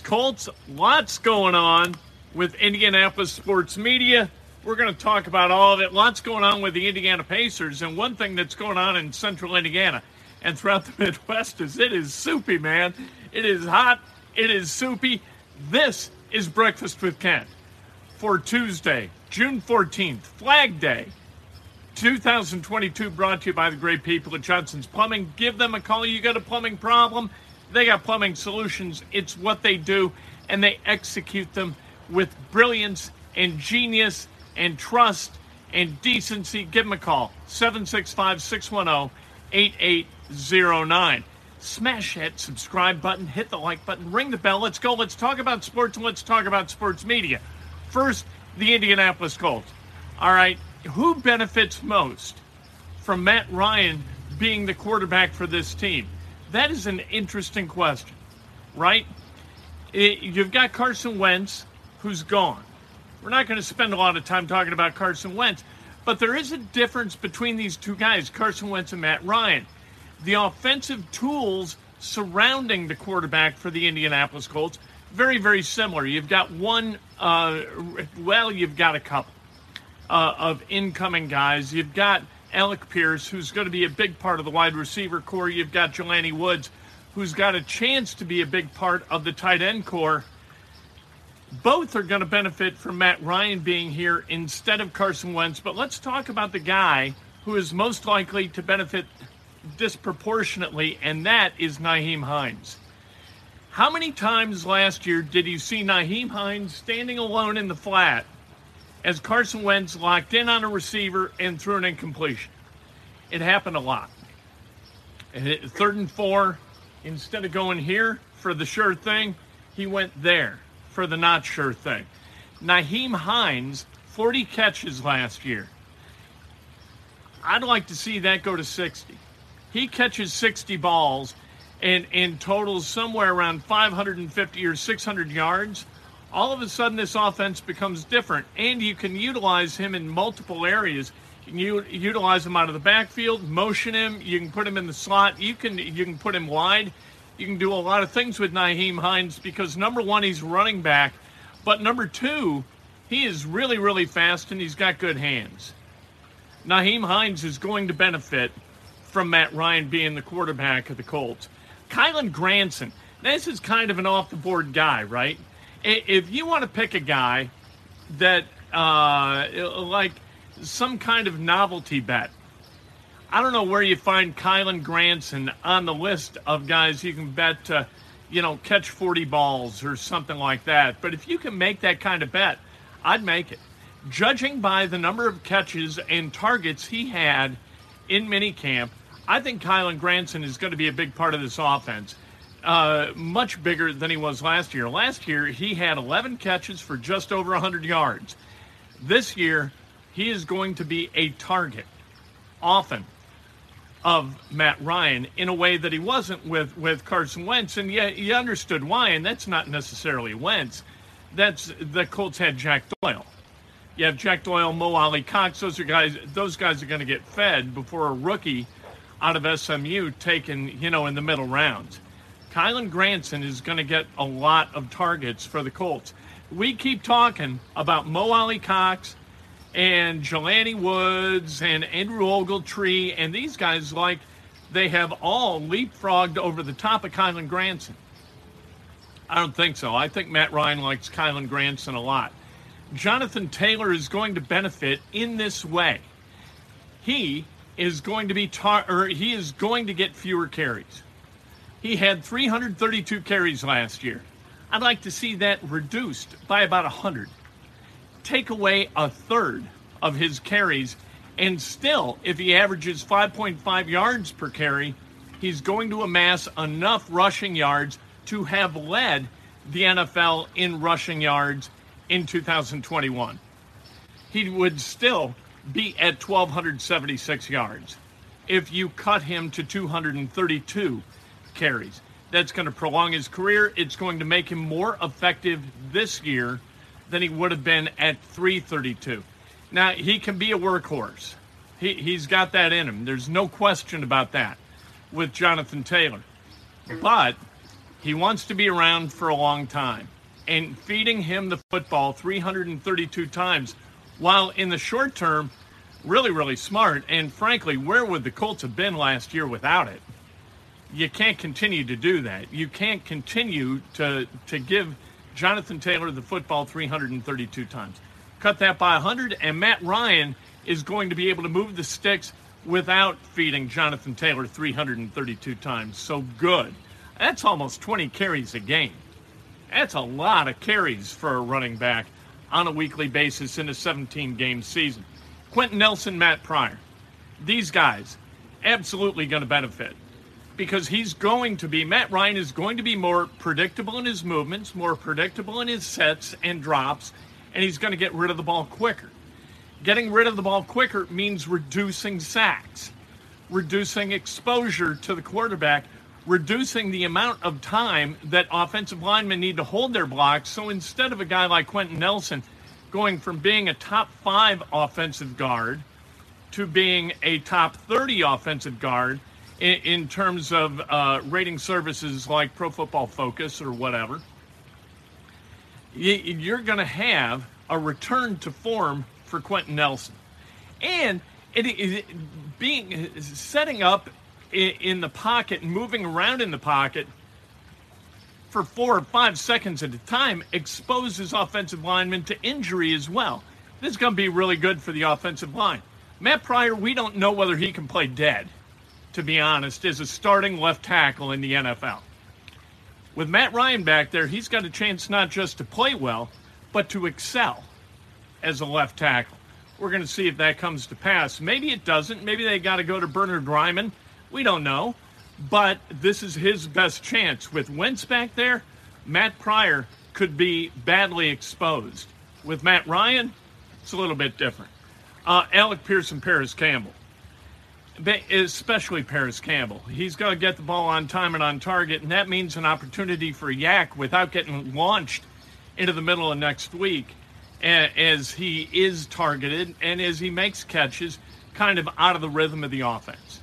Colts, lots going on with Indianapolis sports media. We're going to talk about all of it. Lots going on with the Indiana Pacers. And one thing that's going on in central Indiana and throughout the Midwest is it is soupy, man. It is hot. It is soupy. This is Breakfast with Kent for Tuesday, June 14th, Flag Day. 2022 brought to you by the great people at Johnson's Plumbing. Give them a call. You got a plumbing problem? They got plumbing solutions. It's what they do, and they execute them with brilliance and genius and trust and decency. Give them a call 765 610 8809. Smash that subscribe button, hit the like button, ring the bell. Let's go. Let's talk about sports and let's talk about sports media. First, the Indianapolis Colts. All right, who benefits most from Matt Ryan being the quarterback for this team? That is an interesting question, right? It, you've got Carson Wentz, who's gone. We're not going to spend a lot of time talking about Carson Wentz, but there is a difference between these two guys, Carson Wentz and Matt Ryan. The offensive tools surrounding the quarterback for the Indianapolis Colts, very, very similar. You've got one, uh, well, you've got a couple uh, of incoming guys. You've got Alec Pierce, who's going to be a big part of the wide receiver core. You've got Jelani Woods, who's got a chance to be a big part of the tight end core. Both are going to benefit from Matt Ryan being here instead of Carson Wentz. But let's talk about the guy who is most likely to benefit disproportionately, and that is Nyheim Hines. How many times last year did you see Nyheim Hines standing alone in the flat as Carson Wentz locked in on a receiver and threw an incompletion? It happened a lot. third and four, instead of going here for the sure thing, he went there for the not sure thing. Nyheim Hines, 40 catches last year. I'd like to see that go to 60. He catches 60 balls and, and totals somewhere around 550 or 600 yards. All of a sudden, this offense becomes different, and you can utilize him in multiple areas. You can utilize him out of the backfield, motion him. You can put him in the slot. You can you can put him wide. You can do a lot of things with Nyheim Hines because number one, he's running back, but number two, he is really really fast and he's got good hands. Nyheim Hines is going to benefit from Matt Ryan being the quarterback of the Colts. Kylen Granson, this is kind of an off the board guy, right? If you want to pick a guy that, uh, like some kind of novelty bet, I don't know where you find Kylen Granson on the list of guys you can bet to, you know, catch 40 balls or something like that. But if you can make that kind of bet, I'd make it. Judging by the number of catches and targets he had in minicamp, I think Kylen Granson is going to be a big part of this offense. Uh, much bigger than he was last year. Last year, he had 11 catches for just over 100 yards. This year, he is going to be a target often of Matt Ryan in a way that he wasn't with, with Carson Wentz. And yet you understood why, and that's not necessarily Wentz. That's the Colts had Jack Doyle. You have Jack Doyle, Mo Alie-Cox. Those are guys. Those guys are going to get fed before a rookie out of SMU taken, you know, in the middle rounds. Kylen Granson is going to get a lot of targets for the Colts. We keep talking about Mo Alie-Cox and Jelani Woods and Andrew Ogletree and these guys like they have all leapfrogged over the top of Kylen Granson. I don't think so. I think Matt Ryan likes Kylen Granson a lot. Jonathan Taylor is going to benefit in this way. He is going to be tar- or he is going to get fewer carries. He had 332 carries last year. I'd like to see that reduced by about 100. Take away a third of his carries, and still, if he averages 5.5 yards per carry, he's going to amass enough rushing yards to have led the NFL in rushing yards in 2021. He would still be at 1,276 yards if you cut him to 232 carries. That's going to prolong his career. It's going to make him more effective this year than he would have been at 332. Now, he can be a workhorse. He, he's got that in him. There's no question about that with Jonathan Taylor. But he wants to be around for a long time. And feeding him the football 332 times, while in the short term, really, really smart. And frankly, where would the Colts have been last year without it? You can't continue to do that. You can't continue to, to give Jonathan Taylor the football 332 times. Cut that by 100, and Matt Ryan is going to be able to move the sticks without feeding Jonathan Taylor 332 times. So good. That's almost 20 carries a game. That's a lot of carries for a running back on a weekly basis in a 17 game season. Quenton Nelson, Matt Pryor. These guys absolutely going to benefit because he's going to be, Matt Ryan is going to be more predictable in his movements, more predictable in his sets and drops, and he's going to get rid of the ball quicker. Getting rid of the ball quicker means reducing sacks, reducing exposure to the quarterback reducing the amount of time that offensive linemen need to hold their blocks. So instead of a guy like Quenton Nelson going from being a top five offensive guard to being a top 30 offensive guard in, in terms of uh, rating services like Pro Football Focus or whatever, you, are going to have a return to form for Quenton Nelson. And it, it, being setting up in the pocket and moving around in the pocket for four or five seconds at a time exposes offensive linemen to injury as well. This is going to be really good for the offensive line. Matt Pryor, we don't know whether he can play dead, to be honest, is a starting left tackle in the NFL. With Matt Ryan back there, he's got a chance not just to play well, but to excel as a left tackle. We're going to see if that comes to pass. Maybe it doesn't. Maybe they got to go to Bernard Raimann we don't know. But this is his best chance. With Wentz back there, Matt Pryor could be badly exposed. With Matt Ryan, it's a little bit different. Uh, Alec Pearson, Parris Campbell, especially Parris Campbell. He's got to get the ball on time and on target, and that means an opportunity for YAC without getting launched into the middle of next week as he is targeted and as he makes catches kind of out of the rhythm of the offense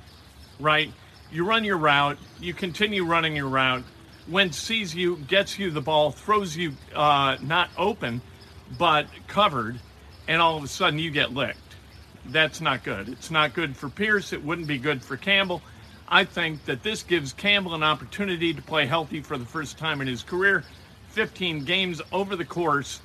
right? You run your route, you continue running your route. Wentz sees you, gets you the ball, throws you uh, not open, but covered, and all of a sudden you get licked. That's not good. It's not good for Pierce. It wouldn't be good for Campbell. I think that this gives Campbell an opportunity to play healthy for the first time in his career. 15 games over the course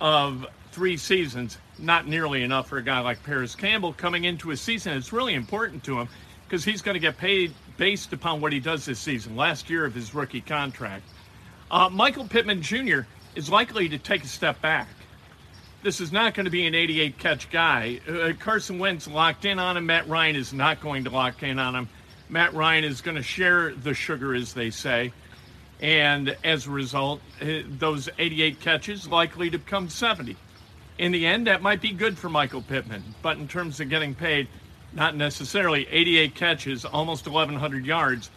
of three seasons, not nearly enough for a guy like Parris Campbell coming into a season. It's really important to him because he's going to get paid based upon what he does this season, last year of his rookie contract. Uh, Michael Pittman Jr. is likely to take a step back. This is not going to be an 88 catch guy. Uh, Carson Wentz locked in on him. Matt Ryan is not going to lock in on him. Matt Ryan is going to share the sugar, as they say. And as a result, uh, those 88 catches likely to become 70. In the end, that might be good for Michael Pittman. But in terms of getting paid, not necessarily 88 catches, almost 1,100 yards.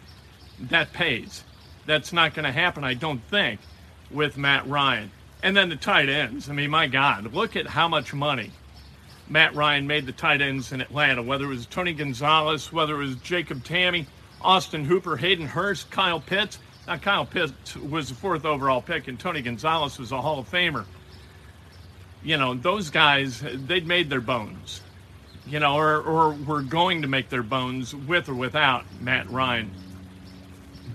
That pays. That's not going to happen, I don't think, with Matt Ryan. And then the tight ends. I mean, my God, look at how much money Matt Ryan made the tight ends in Atlanta, whether it was Tony Gonzalez, whether it was Jacob Tamme, Austin Hooper, Hayden Hurst, Kyle Pitts. Now, Kyle Pitts was the fourth overall pick, and Tony Gonzalez was a Hall of Famer. You know, those guys, they'd made their bones, you know, or, or were going to make their bones with or without Matt Ryan.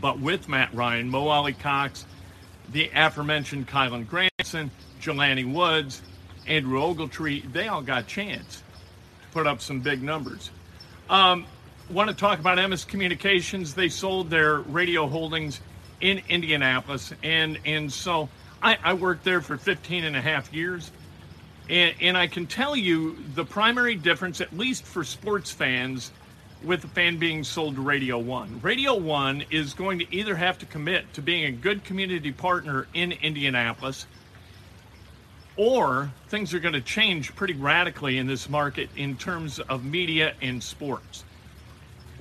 But with Matt Ryan, Mo Alie-Cox, the aforementioned Kylen Granson, Jelani Woods, Andrew Ogletree, they all got a chance to put up some big numbers. Um, want to talk about Emmis Communications. They sold their radio holdings in Indianapolis, and and so I, I worked there for 15 and a half years, and, and I can tell you the primary difference, at least for sports fans, with the fan being sold to Radio One. Radio One is going to either have to commit to being a good community partner in Indianapolis, or things are going to change pretty radically in this market in terms of media and sports.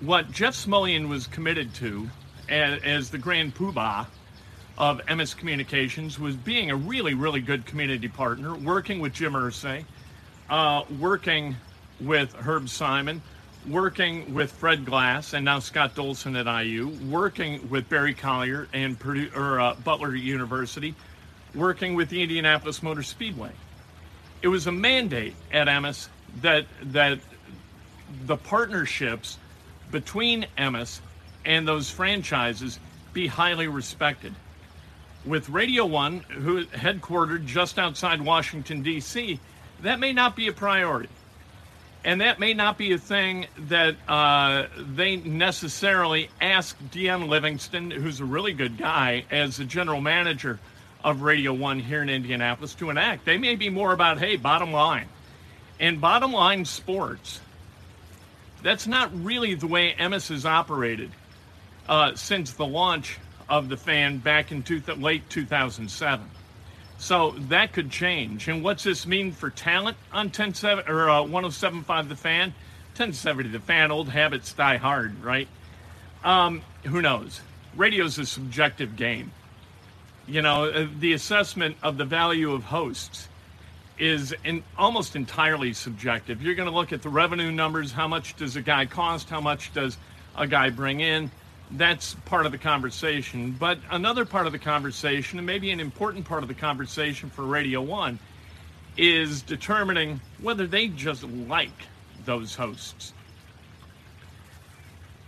What Jeff Smulyan was committed to as, as the grand poobah of Emmis Communications was being a really, really good community partner, working with Jim Irsay, uh, working with Herb Simon, working with Fred Glass and now Scott Dolson at IU, working with Barry Collier and Purdue, or, uh, Butler University, working with the Indianapolis Motor Speedway. It was a mandate at Emmis that that the partnerships between Emmis and those franchises be highly respected. With Radio One, who headquartered just outside Washington D.C., that may not be a priority and that may not be a thing that uh, they necessarily ask Deon Livingston, who's a really good guy, as the general manager of Radio One here in Indianapolis, to enact. They may be more about, hey, bottom line. And bottom line sports, that's not really the way Emmis has operated uh, since the launch of the fan back in two late 2007. So that could change. And what's this mean for talent on 107 or uh, 107.5 The Fan? 1070 The Fan, old habits die hard, right? Um, who knows? Radio's a subjective game. You know, uh, the assessment of the value of hosts is almost entirely subjective. You're going to look at the revenue numbers. How much does a guy cost? How much does a guy bring in? That's part of the conversation. But another part of the conversation, and maybe an important part of the conversation for Radio One, is determining whether they just like those hosts.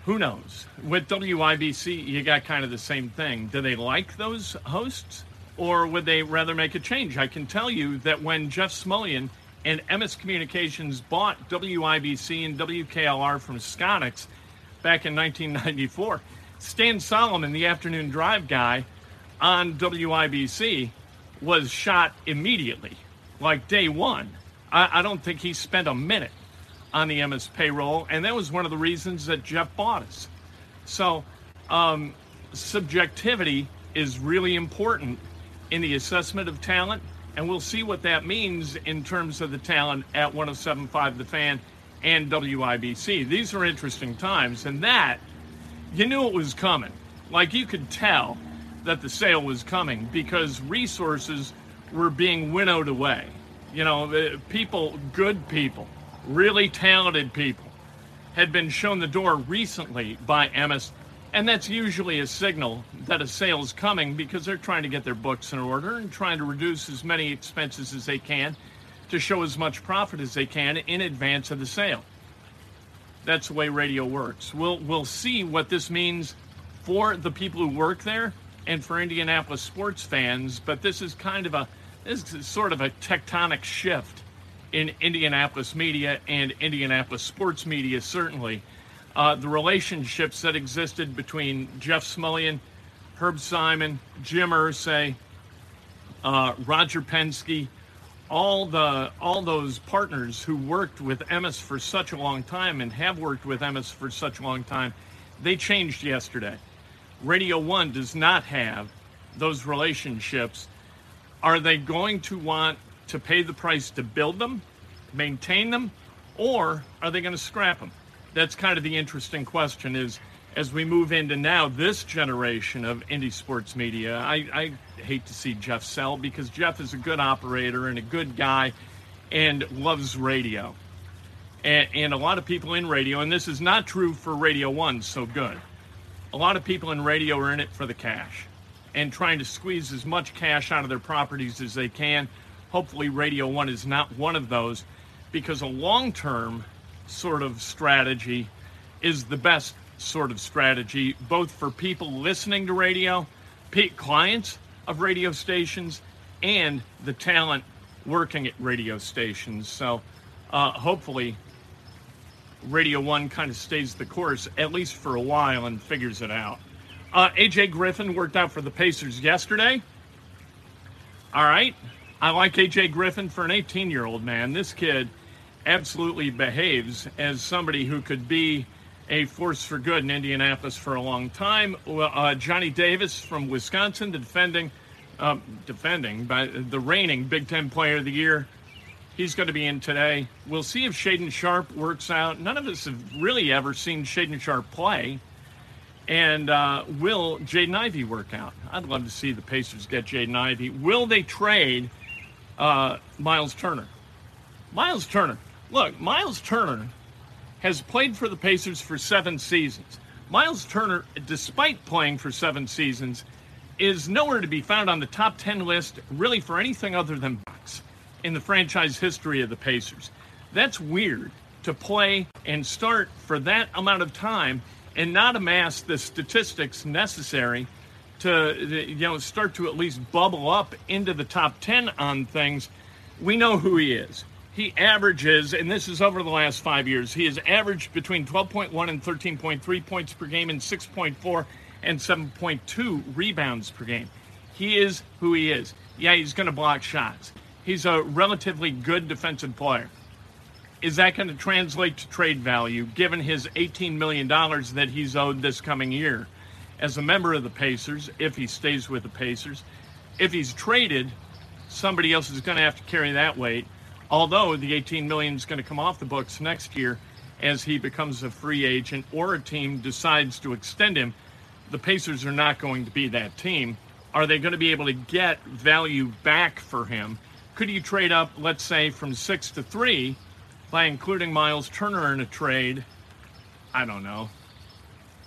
Who knows? With WIBC, you got kind of the same thing. Do they like those hosts, or would they rather make a change? I can tell you that when Jeff Smulyan and Emmis Communications bought WIBC and WKLR from Sconix, back in 1994. Stan Solomon, the afternoon drive guy on WIBC, was shot immediately, like day one. I, I don't think he spent a minute on the Emmis payroll, and that was one of the reasons that Jeff bought us. So, um, subjectivity is really important in the assessment of talent, and we'll see what that means in terms of the talent at 1075 The Fan and WIBC. These are interesting times, and that you knew it was coming. Like you could tell that the sale was coming because resources were being winnowed away. You know, uh, people, good people, really talented people, had been shown the door recently by Emmis, and that's usually a signal that a sale is coming because they're trying to get their books in order and trying to reduce as many expenses as they can to show as much profit as they can in advance of the sale. That's the way radio works. We'll we'll see what this means for the people who work there and for Indianapolis sports fans, but this is kind of a this is sort of a tectonic shift in Indianapolis media and Indianapolis sports media certainly. Uh, the relationships that existed between Jeff Smulyan, Herb Simon, Jim Irsay, uh, Roger Penske, all the all those partners who worked with Emmis for such a long time and have worked with Emmis for such a long time, they changed yesterday. Radio One does not have those relationships. Are they going to want to pay the price to build them, maintain them, or are they going to scrap them? that's kind of the interesting question is as we move into now this generation of indie sports media, I, I hate to see Jeff sell because Jeff is a good operator and a good guy and loves radio. And, and, a lot of people in radio, and this is not true for Radio 1 so good. A lot of people in radio are in it for the cash and trying to squeeze as much cash out of their properties as they can. Hopefully, Radio 1 is not one of those because a long term sort of strategy is the best sort of strategy, both for people listening to radio, clients of radio stations, and the talent working at radio stations. So uh, hopefully, Radio 1 kind of stays the course, at least for a while, and figures it out. Uh, AJ Griffin worked out for the Pacers yesterday. All right. I like AJ Griffin for an 18 year old man. This kid absolutely behaves as somebody who could be a force for good in Indianapolis for a long time. Uh, Johnny Davis from Wisconsin, defending, um, defending by the reigning Big Ten Player of the Year. He's going to be in today. We'll see if Shaedon Sharpe works out. None of us have really ever seen Shaedon Sharpe play. And uh, will Jaden Ivey work out? I'd love to see the Pacers get Jaden Ivey. Will they trade uh, Myles Turner? Myles Turner. Look, Myles Turner has played for the Pacers for seven seasons. Myles Turner, despite playing for seven seasons, is nowhere to be found on the top 10 list, really, for anything other than Bucks in the franchise history of the Pacers. That's weird to play and start for that amount of time and not amass the statistics necessary to you know start to at least bubble up into the top 10 on things we know who he is he averages, and this is over the last five years, he has averaged between 12.1 and 13.3 points per game and 6.4 and 7.2 rebounds per game. He is who he is. Yeah, he's going to block shots. He's a relatively good defensive player. Is that going to translate to trade value given his $18 million that he's owed this coming year as a member of the Pacers, if he stays with the Pacers? If he's traded, somebody else is going to have to carry that weight although the 18 million is going to come off the books next year as he becomes a free agent or a team decides to extend him the pacers are not going to be that team. Are they going to be able to get value back for him? Could you trade up let's say from six to three by including Myles Turner in a trade? I don't know.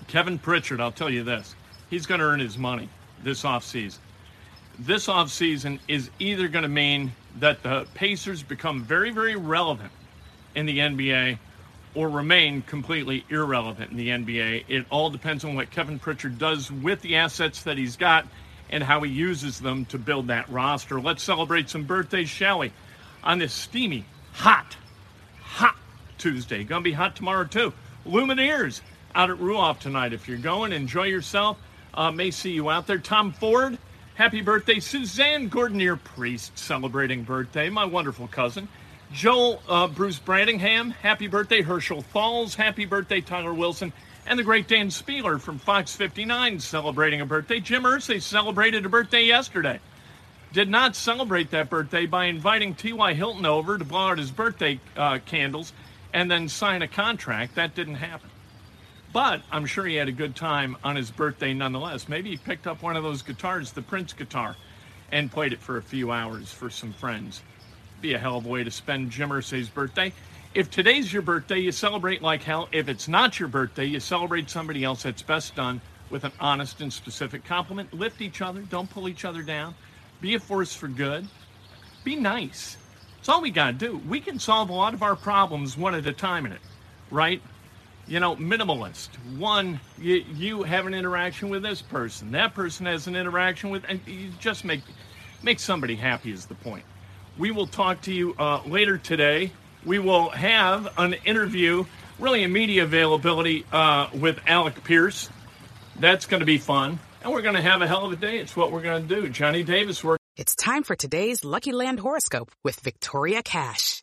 Kevin pritchard i'll tell you this. He's going to earn his money this offseason this offseason is either going to mean that the Pacers become very, very relevant in the NBA or remain completely irrelevant in the NBA. It all depends on what Kevin Pritchard does with the assets that he's got and how he uses them to build that roster. Let's celebrate some birthdays, shall we? On this steamy, hot, hot Tuesday. Gonna be hot tomorrow too. Lumineers out at Ruoff tonight. If you're going, enjoy yourself. Uh, may see you out there. Tom Ford Happy birthday, Suzanne Gordonier Priest, celebrating birthday, my wonderful cousin. Joel uh, Bruce Brandingham, happy birthday. Herschel Falls, happy birthday. Tyler Wilson, and the great Dan Spehler from Fox 59 celebrating a birthday. Jim Irsay celebrated a birthday yesterday. Did not celebrate that birthday by inviting T.Y. Hilton over to blow out his birthday uh, candles and then sign a contract. That didn't happen. But I'm sure he had a good time on his birthday nonetheless. Maybe he picked up one of those guitars, the Prince guitar, and played it for a few hours for some friends. Be a hell of a way to spend Jim Irsay's birthday. If today's your birthday, you celebrate like hell. If it's not your birthday, you celebrate somebody else. That's best done with an honest and specific compliment. Lift each other, don't pull each other down. Be a force for good. Be nice. That's all we got to do. We can solve a lot of our problems one at a time in it, right? You know, minimalist. One, you, you have an interaction with this person, that person has an interaction with, and you just make make somebody happy is the point. We will talk to you uh, later today. We will have an interview, really a media availability uh, with Alec Pierce. That's going to be fun, and we're going to have a hell of a day. It's what we're going to do. Johnny Davis. We're- it's time for today's Lucky Land horoscope with Victoria Cash.